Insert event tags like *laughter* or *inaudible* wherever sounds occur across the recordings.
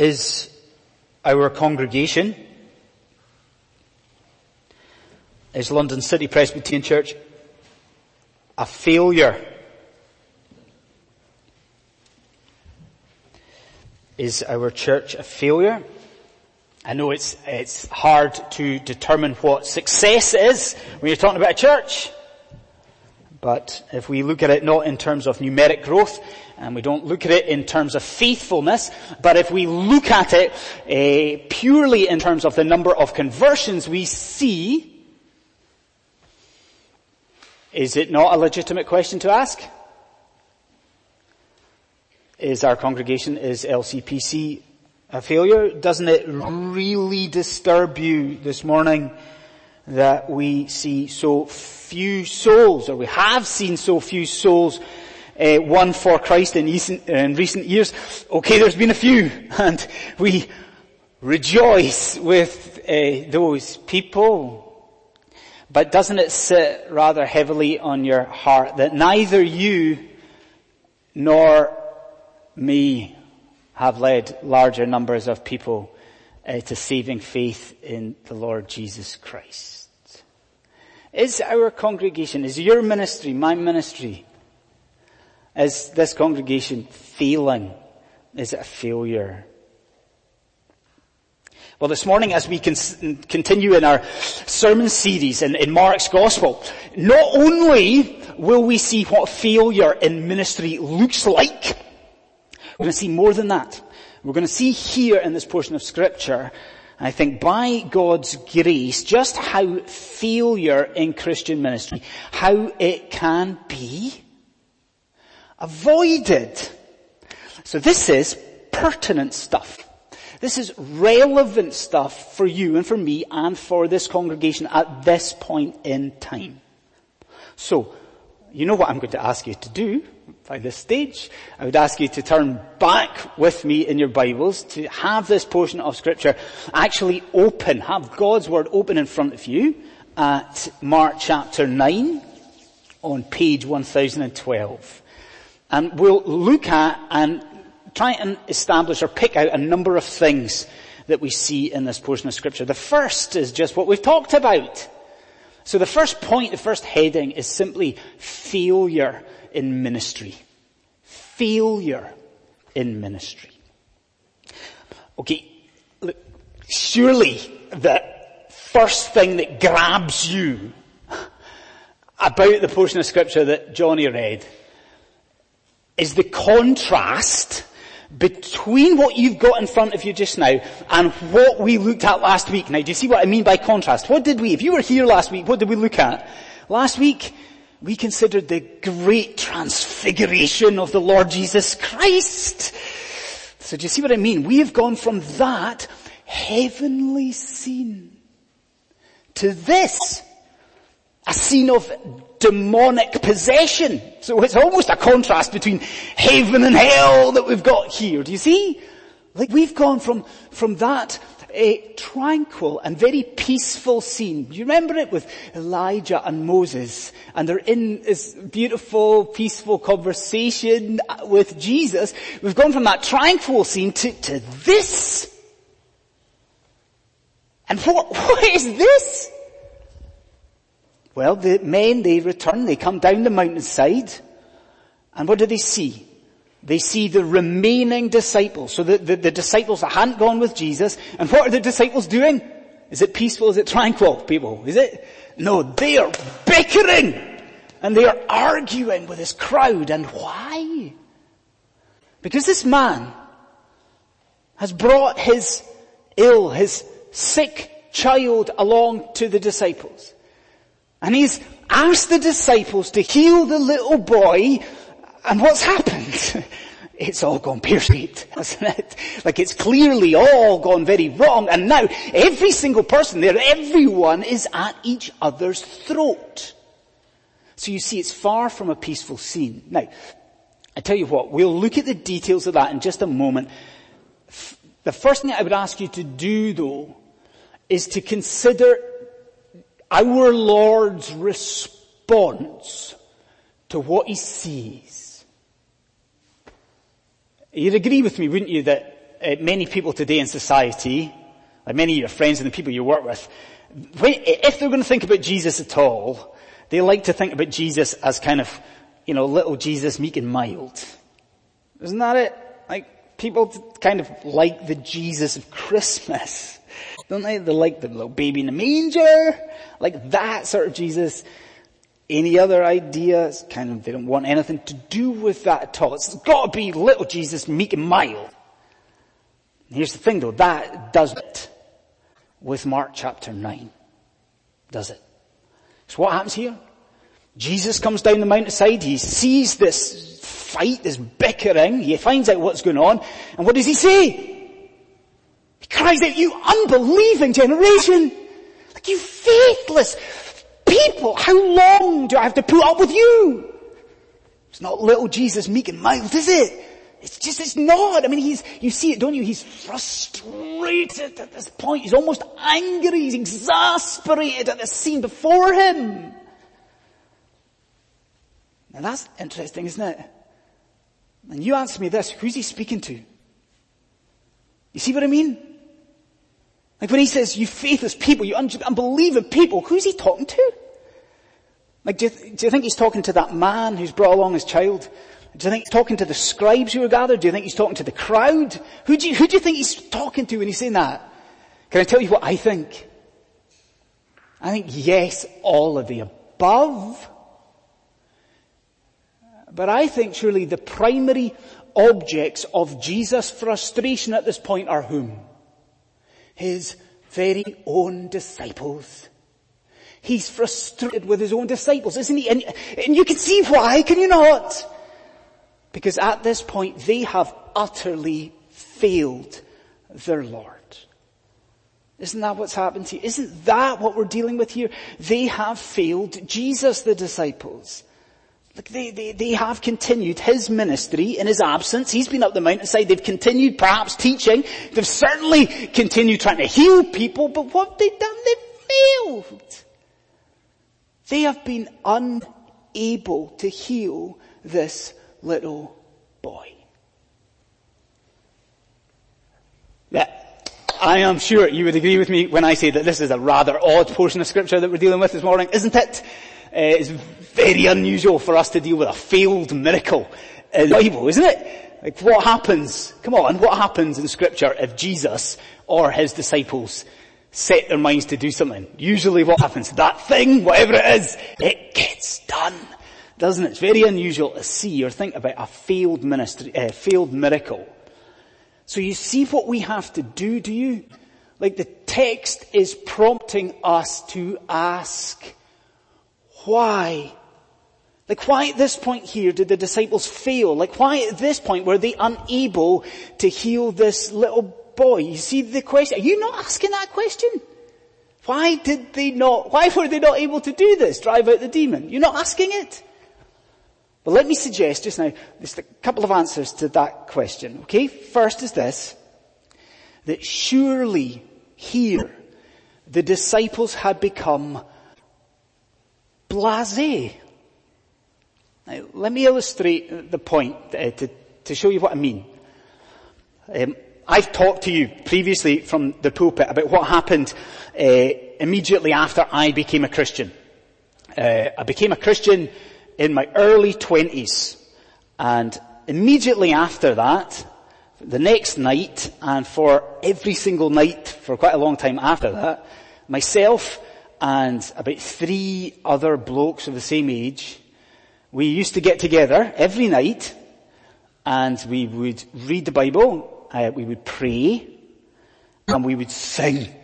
Is our congregation, is London City Presbyterian Church a failure? Is our church a failure? I know it's, it's hard to determine what success is when you're talking about a church. But if we look at it not in terms of numeric growth, and we don't look at it in terms of faithfulness, but if we look at it uh, purely in terms of the number of conversions we see, is it not a legitimate question to ask? Is our congregation, is LCPC a failure? Doesn't it really disturb you this morning that we see so few souls, or we have seen so few souls uh, won for Christ in recent, in recent years? Okay, there's been a few, *laughs* and we rejoice with uh, those people. But doesn't it sit rather heavily on your heart that neither you nor me have led larger numbers of people uh, to saving faith in the Lord Jesus Christ. Is our congregation, is your ministry, my ministry, is this congregation failing? Is it a failure? Well, this morning as we continue in our sermon series in, in Mark's Gospel, not only will we see what failure in ministry looks like, we're going to see more than that. We're going to see here in this portion of scripture, I think by God's grace, just how failure in Christian ministry, how it can be avoided. So this is pertinent stuff. This is relevant stuff for you and for me and for this congregation at this point in time. So, you know what I'm going to ask you to do by this stage. I would ask you to turn back with me in your Bibles to have this portion of scripture actually open, have God's word open in front of you at Mark chapter 9 on page 1012. And we'll look at and try and establish or pick out a number of things that we see in this portion of scripture. The first is just what we've talked about. So the first point, the first heading is simply failure in ministry. Failure in ministry. Okay, look, surely the first thing that grabs you about the portion of scripture that Johnny read is the contrast between what you've got in front of you just now and what we looked at last week. Now, do you see what I mean by contrast? What did we, if you were here last week, what did we look at? Last week, we considered the great transfiguration of the Lord Jesus Christ. So do you see what I mean? We have gone from that heavenly scene to this, a scene of demonic possession. So it's almost a contrast between heaven and hell that we've got here. Do you see? Like we've gone from, from that a tranquil and very peaceful scene. Do you remember it with Elijah and Moses? And they're in this beautiful, peaceful conversation with Jesus. We've gone from that tranquil scene to, to this. And what, *laughs* what is this? Well, the men, they return, they come down the mountainside, and what do they see? They see the remaining disciples. So the, the, the, disciples that hadn't gone with Jesus. And what are the disciples doing? Is it peaceful? Is it tranquil, people? Is it? No, they are bickering. And they are arguing with this crowd. And why? Because this man has brought his ill, his sick child along to the disciples. And he's asked the disciples to heal the little boy and what's happened? *laughs* It's all gone pear-shaped, *laughs* hasn't it? Like it's clearly all gone very wrong and now every single person there, everyone is at each other's throat. So you see it's far from a peaceful scene. Now, I tell you what, we'll look at the details of that in just a moment. The first thing I would ask you to do though is to consider our Lord's response to what he sees You'd agree with me, wouldn't you, that uh, many people today in society, like many of your friends and the people you work with, if they're going to think about Jesus at all, they like to think about Jesus as kind of, you know, little Jesus, meek and mild. Isn't that it? Like, people kind of like the Jesus of Christmas. Don't they? They like the little baby in the manger, like that sort of Jesus. Any other ideas? Kind of, they don't want anything to do with that at all. It's got to be little Jesus, meek and mild. here's the thing though, that does it with Mark chapter 9. Does it? So what happens here? Jesus comes down the mountainside, he sees this fight, this bickering, he finds out what's going on, and what does he say? Cries out, you unbelieving generation! Like you faithless people, how long do I have to put up with you? It's not little Jesus meek and mild, is it? It's just, it's not. I mean, he's, you see it, don't you? He's frustrated at this point. He's almost angry. He's exasperated at the scene before him. Now that's interesting, isn't it? And you answer me this, who's he speaking to? You see what I mean? Like when he says, you faithless people, you unbelieving people, who's he talking to? Like do you, th- do you think he's talking to that man who's brought along his child? Do you think he's talking to the scribes who are gathered? Do you think he's talking to the crowd? Who do you, who do you think he's talking to when he's saying that? Can I tell you what I think? I think yes, all of the above. But I think surely the primary objects of Jesus' frustration at this point are whom? His very own disciples. He's frustrated with his own disciples, isn't he? And, and you can see why, can you not? Because at this point they have utterly failed their Lord. Isn't that what's happened to you? Isn't that what we're dealing with here? They have failed Jesus, the disciples. Look, they, they, they have continued his ministry in his absence. He's been up the mountainside. They've continued perhaps teaching. They've certainly continued trying to heal people, but what have they done? They've failed. They have been unable to heal this little boy. I am sure you would agree with me when I say that this is a rather odd portion of scripture that we're dealing with this morning, isn't it? Uh, it's very unusual for us to deal with a failed miracle in the Bible, isn't it? Like what happens, come on, what happens in scripture if Jesus or his disciples set their minds to do something? Usually what happens? That thing, whatever it is, it gets done. Doesn't it? It's very unusual to see or think about a failed ministry, uh, failed miracle. So you see what we have to do, do you? Like the text is prompting us to ask, why? Like why at this point here did the disciples fail? Like why at this point were they unable to heal this little boy? You see the question? Are you not asking that question? Why did they not, why were they not able to do this? Drive out the demon? You're not asking it? But let me suggest just now, just a couple of answers to that question, okay? First is this, that surely here the disciples had become blasé. Now, let me illustrate the point uh, to, to show you what I mean. Um, I've talked to you previously from the pulpit about what happened uh, immediately after I became a Christian. Uh, I became a Christian in my early twenties, and immediately after that, the next night, and for every single night for quite a long time after that, myself and about three other blokes of the same age, we used to get together every night and we would read the Bible, uh, we would pray, and we would sing. *laughs*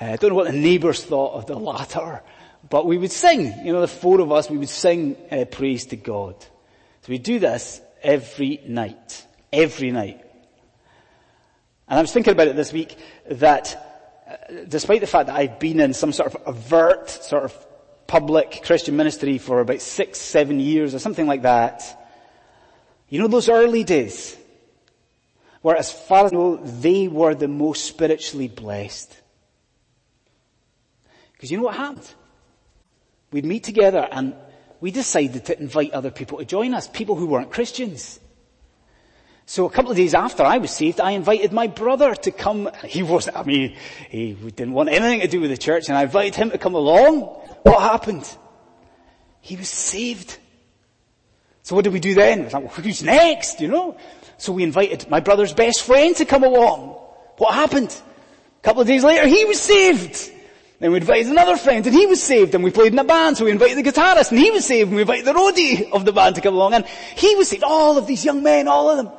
Uh, I don't know what the neighbours thought of the latter, but we would sing. You know, the four of us, we would sing uh, praise to God. So we do this every night. Every night. And I was thinking about it this week that despite the fact that I've been in some sort of overt, sort of public Christian ministry for about six, seven years or something like that, you know those early days, where as far as I know, they were the most spiritually blessed. Because you know what happened? We'd meet together and we decided to invite other people to join us, people who weren't Christians. So a couple of days after I was saved, I invited my brother to come. He wasn't, I mean, he didn't want anything to do with the church and I invited him to come along. What happened? He was saved. So what did we do then? like, well, who's next, you know? So we invited my brother's best friend to come along. What happened? A couple of days later, he was saved. Then we invited another friend and he was saved and we played in a band so we invited the guitarist and he was saved and we invited the roadie of the band to come along and he was saved. All of these young men, all of them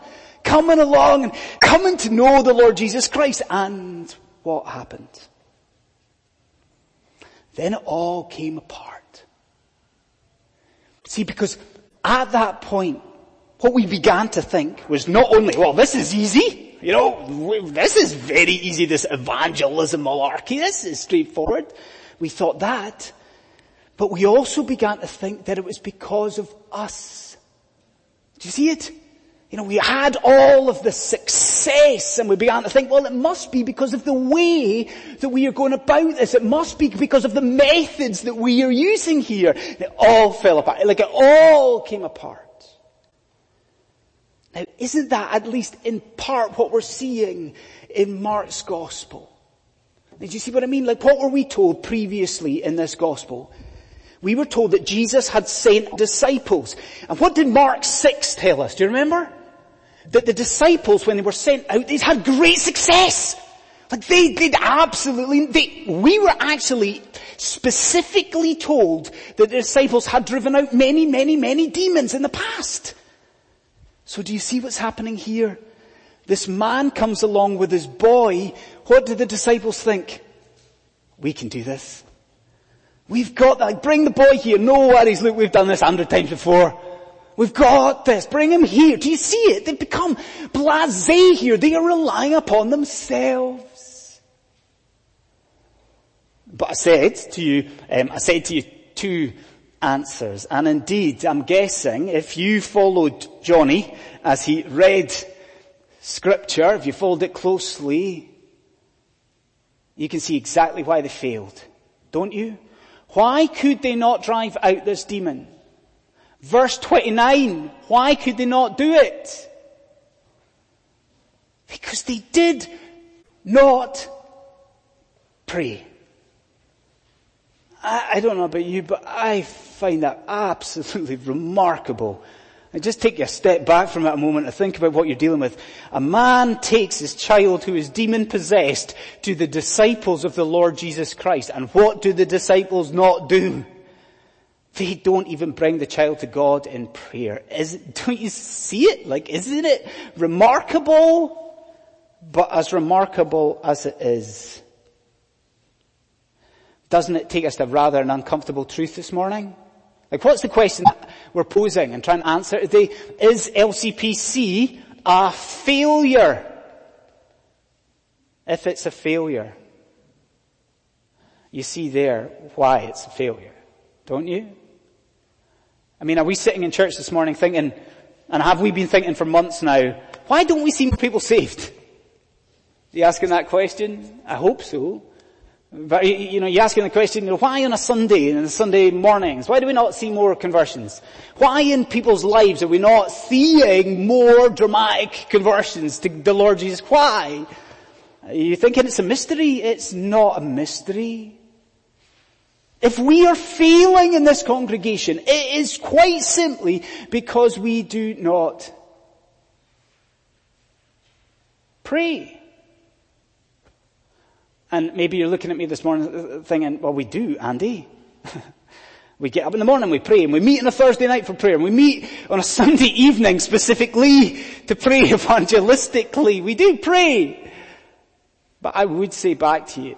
coming along and coming to know the Lord Jesus Christ. And what happened? Then it all came apart. See, because at that point, what we began to think was not only, well, this is easy. You know, this is very easy, this evangelism malarkey. This is straightforward. We thought that. But we also began to think that it was because of us. Do you see it? You know, we had all of the success and we began to think, well, it must be because of the way that we are going about this. It must be because of the methods that we are using here. It all fell apart. Like it all came apart. Now, isn't that at least in part what we're seeing in Mark's gospel? Did you see what I mean? Like what were we told previously in this gospel? We were told that Jesus had sent disciples. And what did Mark 6 tell us? Do you remember? That the disciples, when they were sent out, they had great success. Like they did absolutely, they, we were actually specifically told that the disciples had driven out many, many, many demons in the past. So do you see what's happening here? This man comes along with his boy. What do the disciples think? We can do this. We've got that. Bring the boy here. No worries. Look, we've done this a hundred times before. We've got this. Bring him here. Do you see it? They've become blasé here. They are relying upon themselves. But I said to you, um, I said to you two answers. And indeed, I'm guessing if you followed Johnny as he read scripture, if you followed it closely, you can see exactly why they failed. Don't you? Why could they not drive out this demon? Verse 29, why could they not do it? Because they did not pray. I, I don't know about you, but I find that absolutely *laughs* remarkable. And just take a step back from it a moment and think about what you're dealing with. A man takes his child who is demon possessed to the disciples of the Lord Jesus Christ. And what do the disciples not do? They don't even bring the child to God in prayer. Is, don't you see it? Like, isn't it remarkable? But as remarkable as it is, doesn't it take us to rather an uncomfortable truth this morning? Like what's the question we're posing and trying to answer today? Is LCPC a failure? If it's a failure, you see there why it's a failure, don't you? I mean, are we sitting in church this morning thinking, and have we been thinking for months now, why don't we see more people saved? You asking that question? I hope so. But, you know, you're asking the question, you know, why on a Sunday, and Sunday mornings, why do we not see more conversions? Why in people's lives are we not seeing more dramatic conversions to the Lord Jesus? Why? Are you thinking it's a mystery? It's not a mystery. If we are failing in this congregation, it is quite simply because we do not pray. And maybe you're looking at me this morning uh, thinking, well we do, Andy. *laughs* we get up in the morning, we pray, and we meet on a Thursday night for prayer, and we meet on a Sunday evening specifically to pray *laughs* evangelistically. We do pray. But I would say back to you,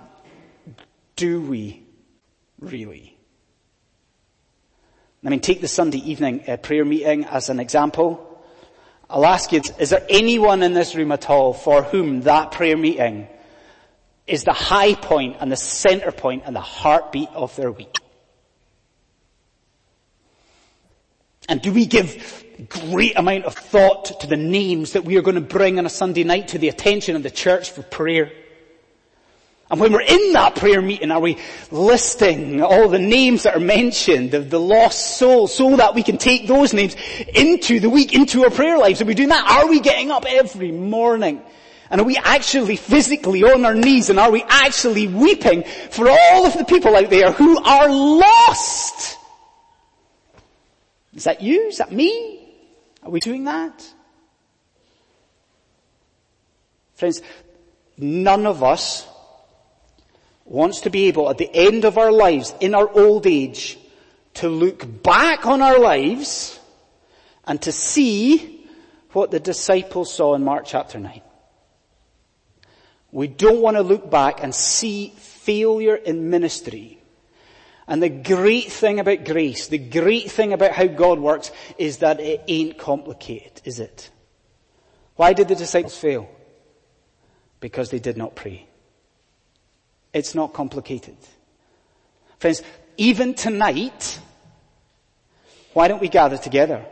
do we really? I mean, take the Sunday evening uh, prayer meeting as an example. I'll ask you, is there anyone in this room at all for whom that prayer meeting is the high point and the center point and the heartbeat of their week. And do we give great amount of thought to the names that we are going to bring on a Sunday night to the attention of the church for prayer? And when we're in that prayer meeting, are we listing all the names that are mentioned of the lost souls so that we can take those names into the week, into our prayer lives? Are we doing that? Are we getting up every morning? And are we actually physically on our knees and are we actually weeping for all of the people out there who are lost? Is that you? Is that me? Are we doing that? Friends, none of us wants to be able at the end of our lives, in our old age, to look back on our lives and to see what the disciples saw in Mark chapter 9. We don't want to look back and see failure in ministry. And the great thing about grace, the great thing about how God works is that it ain't complicated, is it? Why did the disciples fail? Because they did not pray. It's not complicated. Friends, even tonight, why don't we gather together?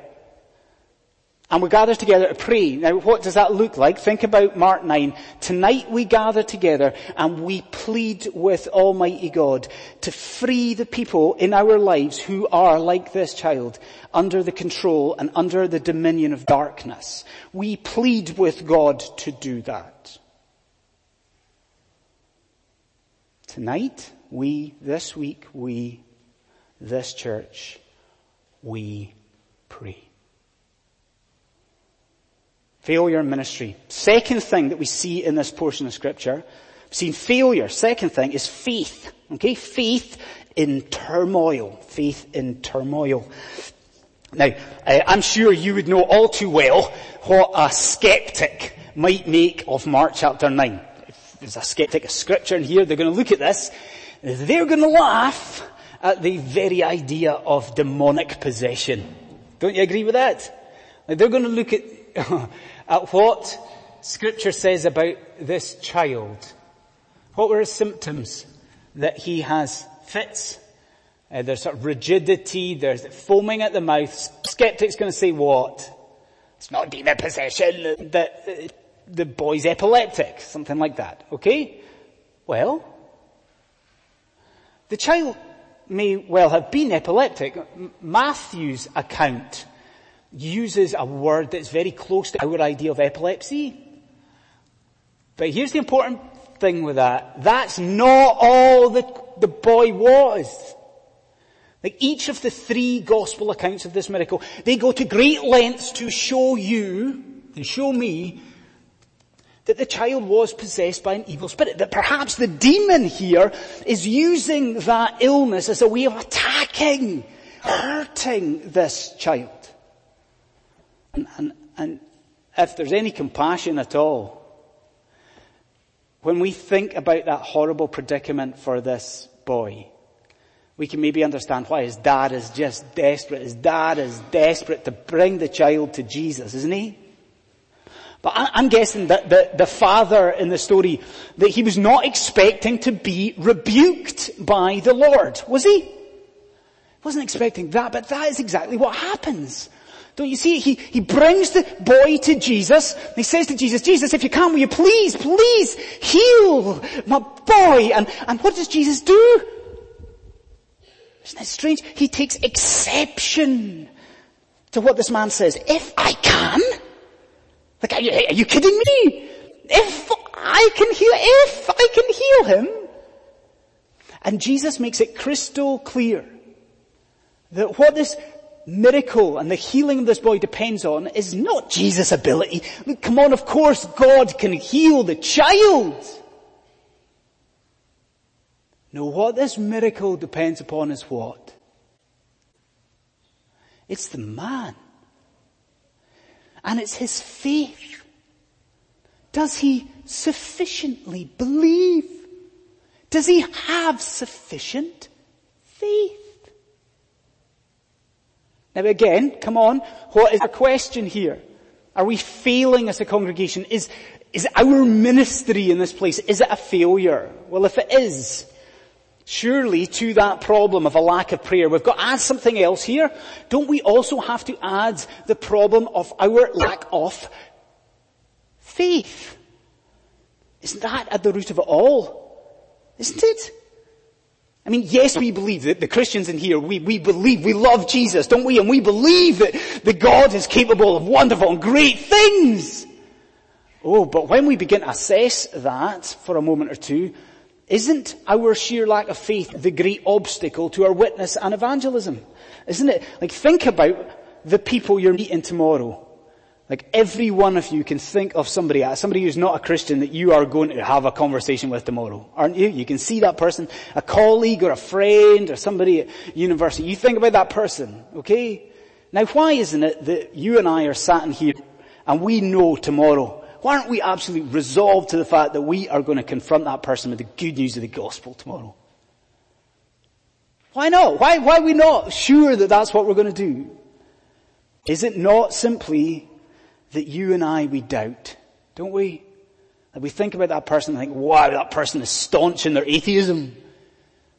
And we gather together to pray. Now what does that look like? Think about Mark 9. Tonight we gather together and we plead with Almighty God to free the people in our lives who are like this child under the control and under the dominion of darkness. We plead with God to do that. Tonight, we, this week, we, this church, we pray. Failure in ministry. Second thing that we see in this portion of scripture, we've seen failure. Second thing is faith. Okay? Faith in turmoil. Faith in turmoil. Now, eh, I'm sure you would know all too well what a skeptic might make of Mark chapter 9 there's a skeptic of scripture in here, they're going to look at this, they're going to laugh at the very idea of demonic possession. Don't you agree with that? They're going to look at, *laughs* at what scripture says about this child. What were his symptoms? That he has fits, uh, there's sort of rigidity, there's foaming at the mouth. Skeptic's going to say what? It's not demon possession. That uh, the boy's epileptic, something like that. Okay? Well, the child may well have been epileptic. Matthew's account uses a word that's very close to our idea of epilepsy. But here's the important thing with that. That's not all that the boy was. Like each of the three gospel accounts of this miracle, they go to great lengths to show you, to show me, that the child was possessed by an evil spirit, that perhaps the demon here is using that illness as a way of attacking, hurting this child. And, and, and if there's any compassion at all, when we think about that horrible predicament for this boy, we can maybe understand why his dad is just desperate. His dad is desperate to bring the child to Jesus, isn't he? But I'm guessing that the, the father in the story, that he was not expecting to be rebuked by the Lord, was he? he? Wasn't expecting that, but that is exactly what happens. Don't you see? He, he brings the boy to Jesus. he says to Jesus, Jesus, if you can, will you please, please heal my boy? And, and what does Jesus do? Isn't it strange? He takes exception to what this man says. If I can, like, are you, are you kidding me? If I can heal, if I can heal him. And Jesus makes it crystal clear that what this miracle and the healing of this boy depends on is not Jesus' ability. Look, come on, of course God can heal the child. No, what this miracle depends upon is what? It's the man. And it's his faith. Does he sufficiently believe? Does he have sufficient faith? Now again, come on, what is the question here? Are we failing as a congregation? Is, is our ministry in this place, is it a failure? Well, if it is, Surely to that problem of a lack of prayer, we've got to add something else here. Don't we also have to add the problem of our lack of faith? Isn't that at the root of it all? Isn't it? I mean, yes, we believe that the Christians in here, we, we believe, we love Jesus, don't we? And we believe that, that God is capable of wonderful and great things. Oh, but when we begin to assess that for a moment or two, isn't our sheer lack of faith the great obstacle to our witness and evangelism? Isn't it? Like think about the people you're meeting tomorrow. Like every one of you can think of somebody, uh, somebody who's not a Christian that you are going to have a conversation with tomorrow, aren't you? You can see that person, a colleague or a friend or somebody at university. You think about that person, okay? Now why isn't it that you and I are sat in here and we know tomorrow, why aren't we absolutely resolved to the fact that we are going to confront that person with the good news of the gospel tomorrow? Why not? Why, why are we not sure that that's what we're going to do? Is it not simply that you and I, we doubt, don't we? That we think about that person and think, wow, that person is staunch in their atheism.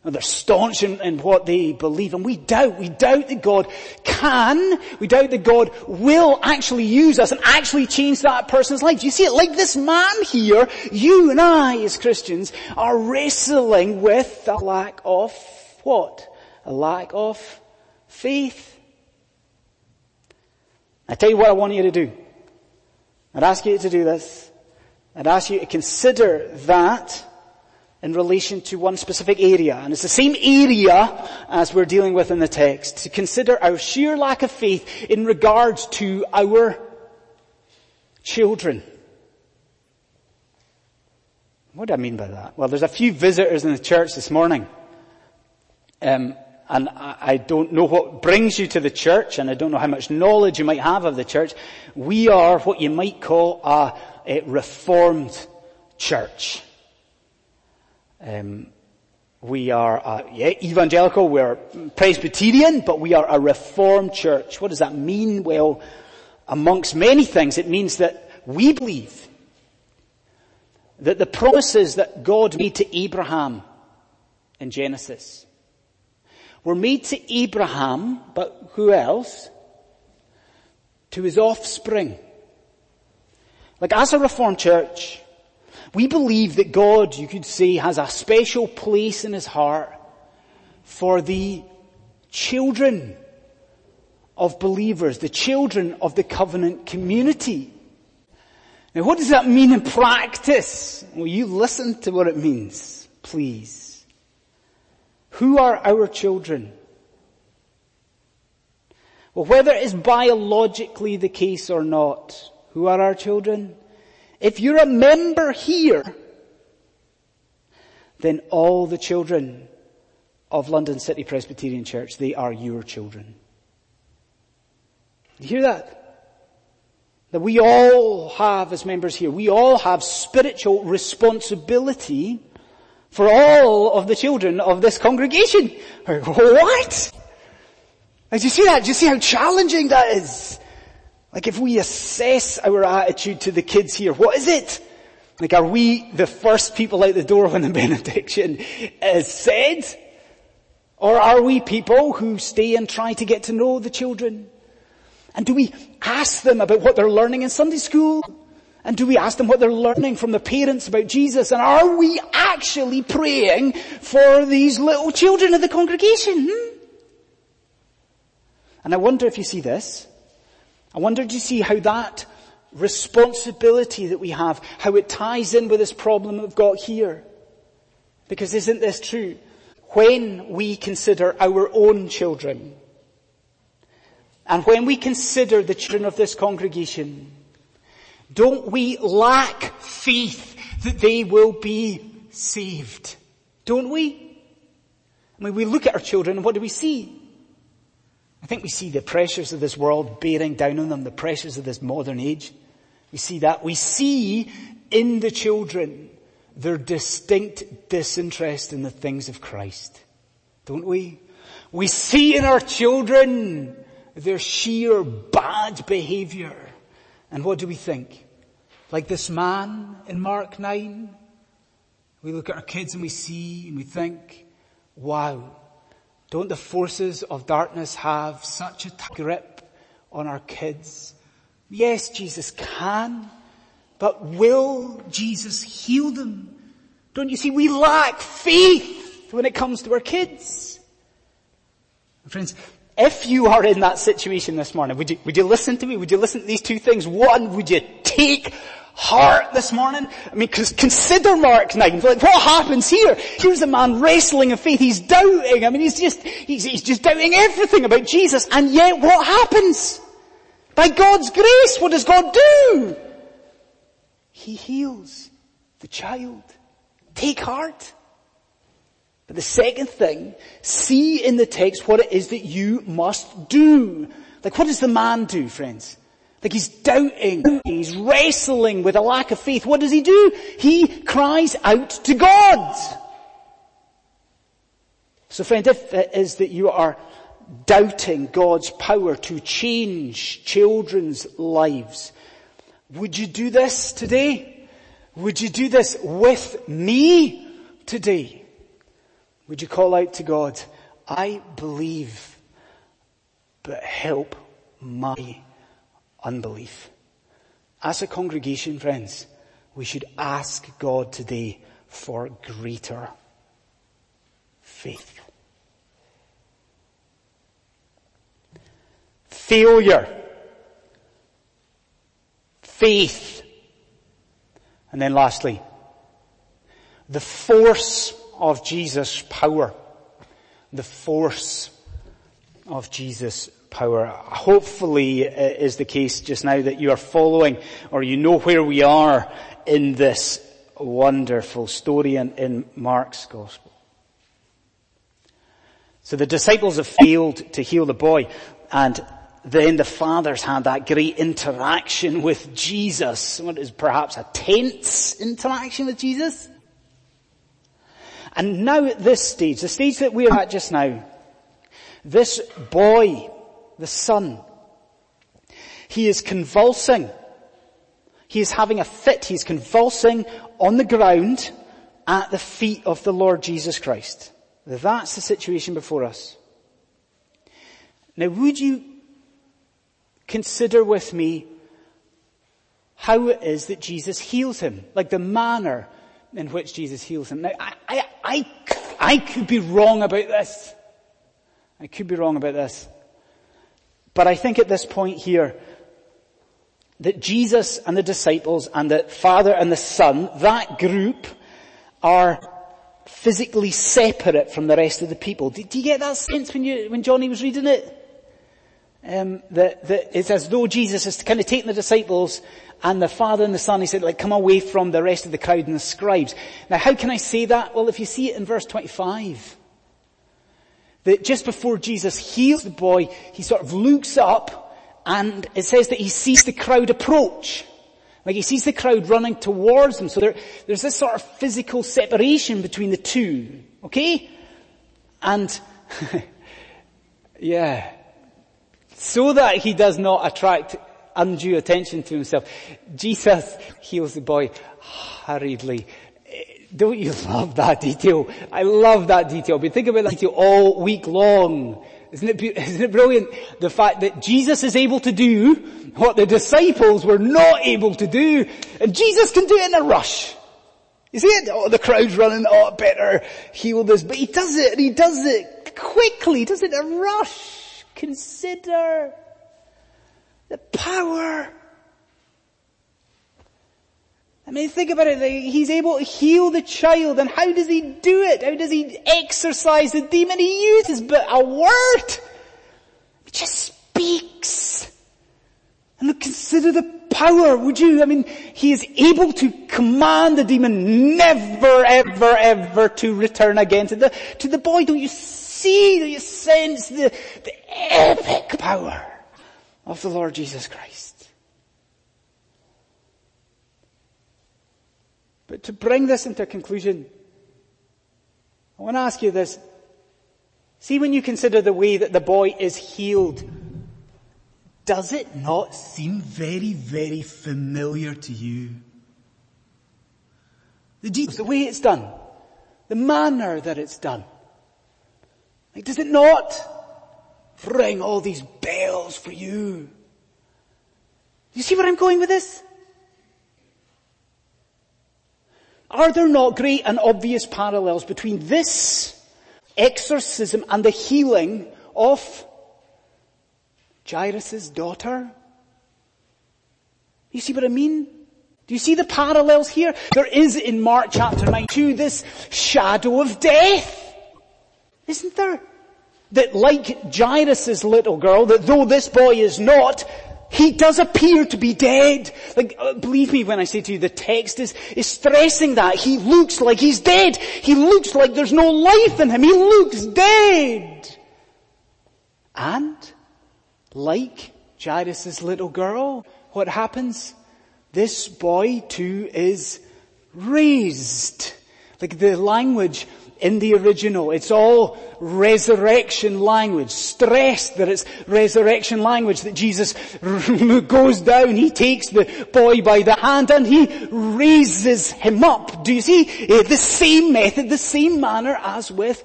And they're staunch in, in, what they believe. And we doubt, we doubt that God can, we doubt that God will actually use us and actually change that person's life. Do you see it? Like this man here, you and I as Christians are wrestling with a lack of what? A lack of faith. I tell you what I want you to do. I'd ask you to do this. I'd ask you to consider that in relation to one specific area. And it's the same area as we're dealing with in the text. To consider our sheer lack of faith in regards to our children. What do I mean by that? Well, there's a few visitors in the church this morning. Um, and I don't know what brings you to the church, and I don't know how much knowledge you might have of the church. We are what you might call a, a reformed church. Um, we are yeah, evangelical, we're Presbyterian, but we are a reformed church. What does that mean? Well, amongst many things, it means that we believe that the promises that God made to Abraham in Genesis were made to Abraham, but who else? To his offspring. Like as a Reformed church, we believe that God, you could say, has a special place in his heart for the children of believers, the children of the covenant community. Now what does that mean in practice? Will you listen to what it means, please? Who are our children? Well, whether it is biologically the case or not, who are our children? If you're a member here, then all the children of London City Presbyterian Church, they are your children. You hear that? That we all have, as members here, we all have spiritual responsibility for all of the children of this congregation. What? Do you see that? Do you see how challenging that is? Like if we assess our attitude to the kids here, what is it? Like are we the first people out the door when the *laughs* benediction is said? Or are we people who stay and try to get to know the children? And do we ask them about what they're learning in Sunday school? And do we ask them what they're learning from the parents about Jesus? And are we actually praying for these little children of the congregation? Hmm? And I wonder if you see this. I wonder do you see how that responsibility that we have, how it ties in with this problem we've got here? Because isn't this true? When we consider our own children, and when we consider the children of this congregation, don't we lack faith that they will be saved? Don't we? I mean, we look at our children and what do we see? I think we see the pressures of this world bearing down on them, the pressures of this modern age. We see that. We see in the children their distinct disinterest in the things of Christ. Don't we? We see in our children their sheer bad behavior. And what do we think? Like this man in Mark 9? We look at our kids and we see and we think, wow, don't the forces of darkness have such a grip on our kids? Yes, Jesus can, but will Jesus heal them? Don't you see, we lack faith when it comes to our kids. Friends, if you are in that situation this morning, would you, would you listen to me? Would you listen to these two things? One, would you take heart this morning? I mean, consider Mark 9. Like, what happens here? Here's a man wrestling in faith. He's doubting. I mean, he's just, he's, he's just doubting everything about Jesus. And yet what happens? By God's grace, what does God do? He heals the child. Take heart. But the second thing, see in the text what it is that you must do. Like what does the man do, friends? Like he's doubting, he's wrestling with a lack of faith. What does he do? He cries out to God. So friend, if it is that you are doubting God's power to change children's lives, would you do this today? Would you do this with me today? Would you call out to God, I believe, but help my unbelief. As a congregation, friends, we should ask God today for greater faith. Failure. Faith. And then lastly, the force of Jesus' power. The force of Jesus' power. Hopefully it uh, is the case just now that you are following or you know where we are in this wonderful story in, in Mark's gospel. So the disciples have failed to heal the boy and then the fathers had that great interaction with Jesus. What is perhaps a tense interaction with Jesus? And now at this stage, the stage that we're at just now, this boy the son. He is convulsing. He is having a fit. He's convulsing on the ground at the feet of the Lord Jesus Christ. That's the situation before us. Now would you consider with me how it is that Jesus heals him? Like the manner in which Jesus heals him. Now I, I, I, I could be wrong about this. I could be wrong about this. But I think at this point here, that Jesus and the disciples and the Father and the Son, that group are physically separate from the rest of the people. Do, you get that sense when you, when Johnny was reading it? Um, that, that it's as though Jesus is kind of taking the disciples and the Father and the Son, he said, like, come away from the rest of the crowd and the scribes. Now how can I say that? Well, if you see it in verse 25, that just before Jesus heals the boy, he sort of looks up and it says that he sees the crowd approach. Like he sees the crowd running towards him. So there, there's this sort of physical separation between the two. Okay? And, *laughs* yeah. So that he does not attract undue attention to himself, Jesus heals the boy hurriedly don't you *laughs* love that detail? I love that detail. But think about that detail all week long. Isn't it, *laughs* it brilliant? The fact that Jesus is able to do what the disciples were not able to do. And Jesus can do it in a rush. You see it? Oh, the crowd's running, oh, better heal this. But he does it, and he does it quickly. He does it in a rush. Consider the power I mean, think about it. He's able to heal the child, and how does he do it? How does he exorcise the demon? He uses but a word. He just speaks. And look, consider the power, would you? I mean, he is able to command the demon never, ever, ever to return again to the, to the boy. Don't you see, don't you sense the, the epic power of the Lord Jesus Christ? But to bring this into a conclusion, I want to ask you this. See when you consider the way that the boy is healed, does it not seem very, very familiar to you? The details, the way it's done, the manner that it's done. Like, does it not ring all these bells for you? You see where I'm going with this? Are there not great and obvious parallels between this exorcism and the healing of Jairus' daughter? You see what I mean? Do you see the parallels here? There is in Mark chapter 9 to this shadow of death. Isn't there? That like Jairus' little girl, that though this boy is not, he does appear to be dead. Like, uh, believe me when I say to you, the text is, is stressing that. He looks like he's dead. He looks like there's no life in him. He looks dead. And, like Jairus' little girl, what happens? This boy too is raised. Like the language in the original. It's all resurrection language. Stressed that it's resurrection language that Jesus *laughs* goes down, he takes the boy by the hand and he raises him up. Do you see? Eh, the same method, the same manner as with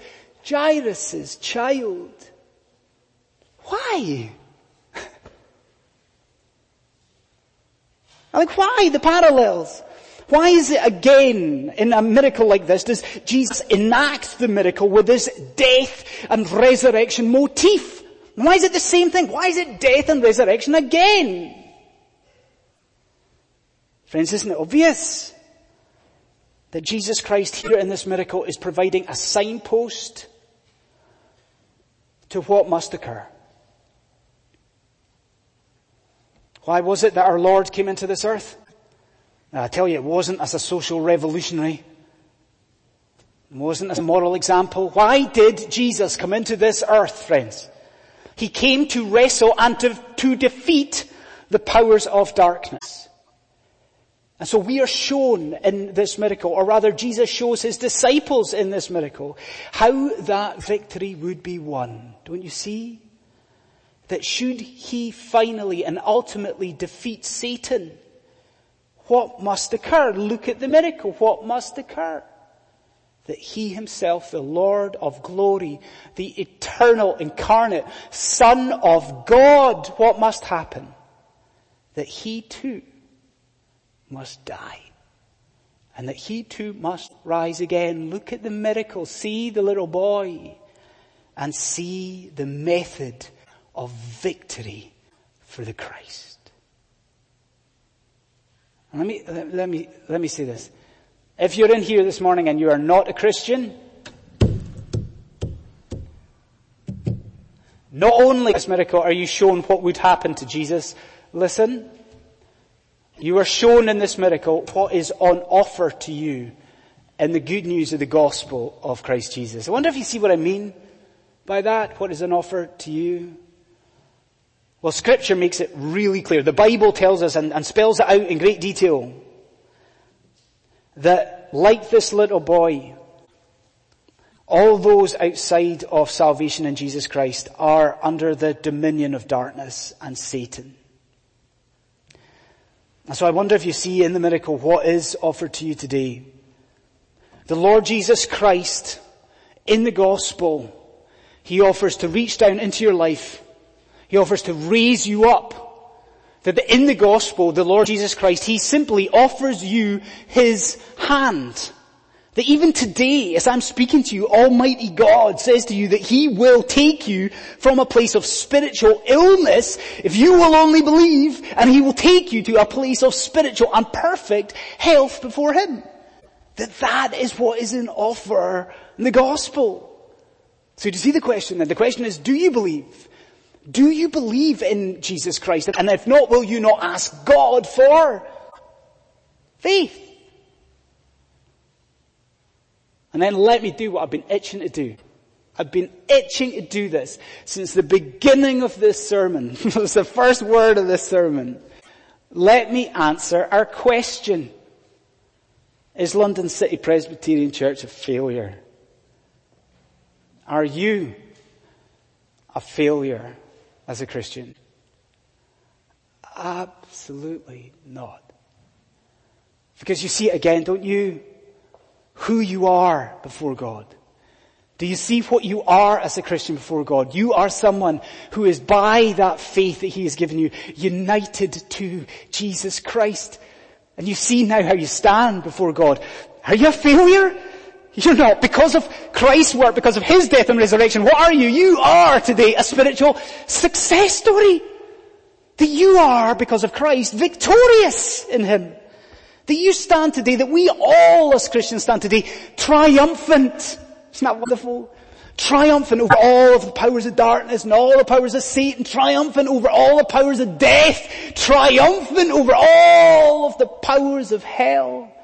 Jairus' child. Why? *laughs* Like why the parallels? Why is it again in a miracle like this does Jesus enact the miracle with this death and resurrection motif? Why is it the same thing? Why is it death and resurrection again? Friends, isn't it obvious that Jesus Christ here in this miracle is providing a signpost to what must occur? Why was it that our Lord came into this earth? Uh, I tell you, it wasn't as a social revolutionary. It wasn't as a moral example. Why did Jesus come into this earth, friends? He came to wrestle and to, to defeat the powers of darkness. And so we are shown in this miracle, or rather Jesus shows his disciples in this miracle, how that victory would be won. Don't you see? That should he finally and ultimately defeat Satan, what must occur? Look at the miracle. What must occur? That he himself, the Lord of glory, the eternal incarnate Son of God, what must happen? That he too must die. And that he too must rise again. Look at the miracle. See the little boy and see the method of victory for the Christ. Let me, let me, let me say this. If you're in here this morning and you are not a Christian, not only this miracle are you shown what would happen to Jesus, listen, you are shown in this miracle what is on offer to you in the good news of the gospel of Christ Jesus. I wonder if you see what I mean by that, what is on offer to you. Well, scripture makes it really clear. The Bible tells us and, and spells it out in great detail that like this little boy, all those outside of salvation in Jesus Christ are under the dominion of darkness and Satan. And so I wonder if you see in the miracle what is offered to you today. The Lord Jesus Christ in the gospel, He offers to reach down into your life he offers to raise you up. That in the gospel, the Lord Jesus Christ, He simply offers you His hand. That even today, as I'm speaking to you, Almighty God says to you that He will take you from a place of spiritual illness if you will only believe and He will take you to a place of spiritual and perfect health before Him. That that is what is in offer in the gospel. So do you see the question then? The question is, do you believe? Do you believe in Jesus Christ? And if not, will you not ask God for faith? And then let me do what I've been itching to do. I've been itching to do this since the beginning of this sermon. *laughs* it was the first word of this sermon. Let me answer our question. Is London City Presbyterian Church a failure? Are you a failure? As a Christian? Absolutely not. Because you see it again, don't you? Who you are before God. Do you see what you are as a Christian before God? You are someone who is by that faith that He has given you, united to Jesus Christ. And you see now how you stand before God. Are you a failure? You're not. Because of Christ's work, because of His death and resurrection, what are you? You are today a spiritual success story. That you are, because of Christ, victorious in Him. That you stand today, that we all as Christians stand today, triumphant. Isn't that wonderful? Triumphant over all of the powers of darkness and all the powers of Satan, triumphant over all the powers of death, triumphant over all of the powers of hell.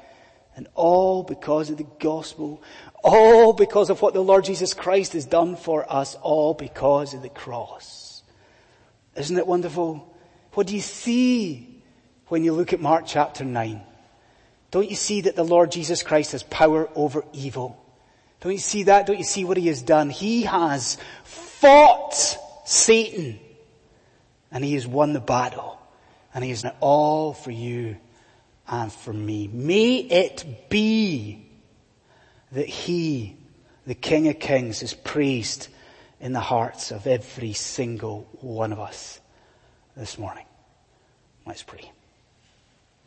And all because of the gospel. All because of what the Lord Jesus Christ has done for us. All because of the cross. Isn't it wonderful? What do you see when you look at Mark chapter 9? Don't you see that the Lord Jesus Christ has power over evil? Don't you see that? Don't you see what he has done? He has fought Satan and he has won the battle and he has all for you and for me. May it be that he, the King of Kings, is praised in the hearts of every single one of us this morning. Let's pray.